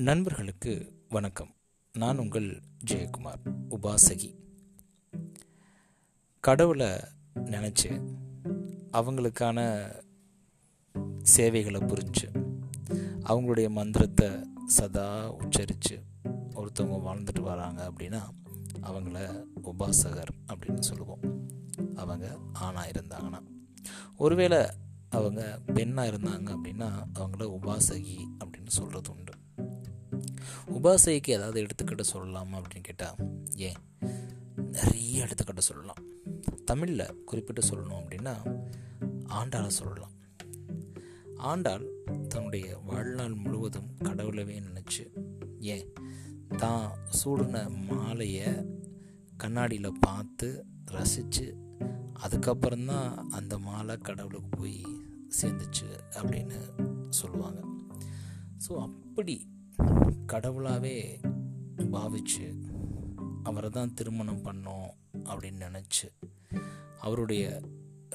நண்பர்களுக்கு வணக்கம். நான் உங்கள் ஜெயக்குமார் உபாசகி. கடவுளை நினச்சி அவங்களுக்கான சேவைகளை புரிஞ்சு அவங்களுடைய மந்திரத்தை சதா உச்சரித்து ஒருத்தவங்க வாழ்ந்துட்டு வராங்க அப்படின்னா அவங்கள உபாசகர் அப்படின்னு சொல்லுவோம். அவங்க ஆணாக இருந்தாங்கன்னா. ஒருவேளை அவங்க பெண்ணாக இருந்தாங்க அப்படின்னா அவங்கள உபாசகி அப்படின்னு சொல்கிறது உண்டு உபாசைக்கு ஏதாவது எடுத்துக்கிட்ட சொல்லலாமா அப்படின்னு கேட்டால் ஏன்? நிறைய எடுத்துக்கிட்ட சொல்லலாம். தமிழில் குறிப்பிட்டு சொல்லணும் அப்படின்னா ஆண்டாளை சொல்லலாம். ஆண்டாள் தன்னுடைய வாழ்நாள் முழுவதும் கடவுளவே நினச்சி ஏன்? தான் சூடின மாலையை கண்ணாடியில் பார்த்து ரசித்து அதுக்கப்புறம்தான் அந்த மாலை கடவுளுக்கு போய் சேர்ந்துச்சு அப்படின்னு சொல்லுவாங்க. ஸோ அப்படி கடவுளாகவே பாவிச்சு அவரை தான் திருமணம் பண்ணோம் அப்படின்னு நினச்சி அவருடைய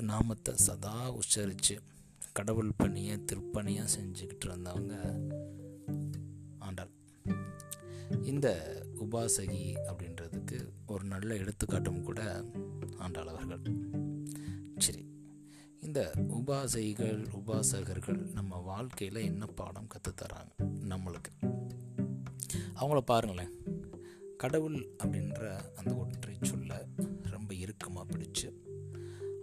நாமத்தை சதா உச்சரித்து கடவுள் பணியை திருப்பணியாக செஞ்சுக்கிட்டு இருந்தவங்க ஆண்டாள். இந்த உபாசகி அப்படின்றதுக்கு ஒரு நல்ல எடுத்துக்காட்டும் கூட ஆண்டாள் அவர்கள். சரி இந்த உபாசகிகள் உபாசகர்கள் நம்ம வாழ்க்கையில் என்ன பாடம் கற்றுத்தராங்க அவங்கள பாருங்களேன். கடவுள் அப்படின்ற அந்த ஒற்றை சொல்ல ரொம்ப இறுக்கமாக பிடிச்சு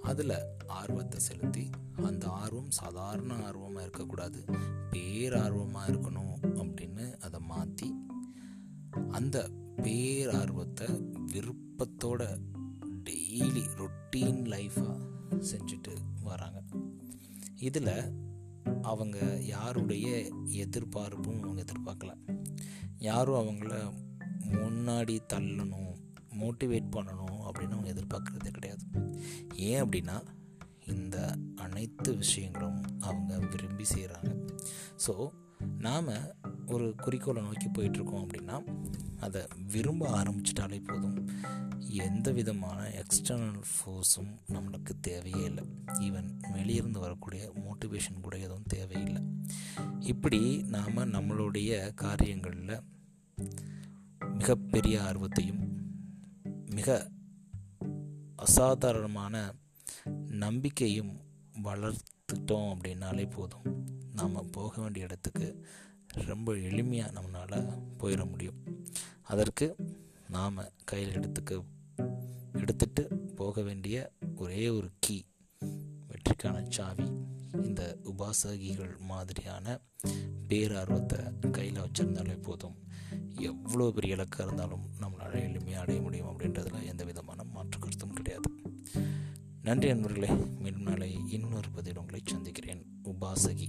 அதில் ஆர்வத்தை செலுத்தி அந்த ஆர்வம் சாதாரண ஆர்வமாக இருக்கக்கூடாது பேரார்வமாக இருக்கணும் அப்படின்னு அதை மாற்றி அந்த பேரார்வத்தை விருப்பத்தோட டெய்லி ரொட்டீன் லைஃபாக செஞ்சுட்டு வராங்க. இதில் அவங்க யாருடைய எதிர்பார்ப்பும் அவங்க எதிர்பார்க்கல. யாரும் அவங்கள முன்னாடி தள்ளணும் மோட்டிவேட் பண்ணணும் அப்படின்னு அவங்க எதிர்பார்க்குறது கிடையாது. ஏன் அப்படின்னா இந்த அனைத்து விஷயங்களும் அவங்க விரும்பி செய்கிறாங்க ஸோ நாம் ஒரு குறிக்கோளை நோக்கி போயிட்டுருக்கோம் அப்படின்னா அதை விரும்ப ஆரம்பிச்சிட்டாலே போதும். எந்த விதமான எக்ஸ்டர்னல் ஃபோர்ஸும் நம்மளுக்கு தேவையே இல்லை. ஈவன் வெளியிருந்து வரக்கூடிய மோட்டிவேஷன் கூட எதுவும் தேவையில்லை. இப்படி நாம் நம்மளுடைய காரியங்களில் மிகப்பெரிய ஆர்வத்தையும் மிக அசாதாரணமான நம்பிக்கையும் வளர்த்துட்டோம் அப்படின்னாலே போதும். நாம் போக வேண்டிய இடத்துக்கு ரொம்ப எளிமையாக நம்மளால் போயிட முடியும். அதற்கு நாம் கையில் எடுத்துக்க எடுத்துட்டு போக வேண்டிய ஒரே ஒரு கீ வெற்றிக்கான சாவி. இந்த உபாசகிகள் மாதிரியான பேரார்வத்தை கையில் வச்சுருந்தாலே போதும். எவ்வளோ பெரிய இலக்காக இருந்தாலும் நம்மளால் எளிமையாக அடைய முடியும் அப்படின்றதுல எந்த விதமான மாற்று கருத்தும் கிடையாது. நன்றி நண்பர்களே மேலும் நாளை இன்னொரு பதில் உங்களை சந்திக்கிறேன். உபாசகி.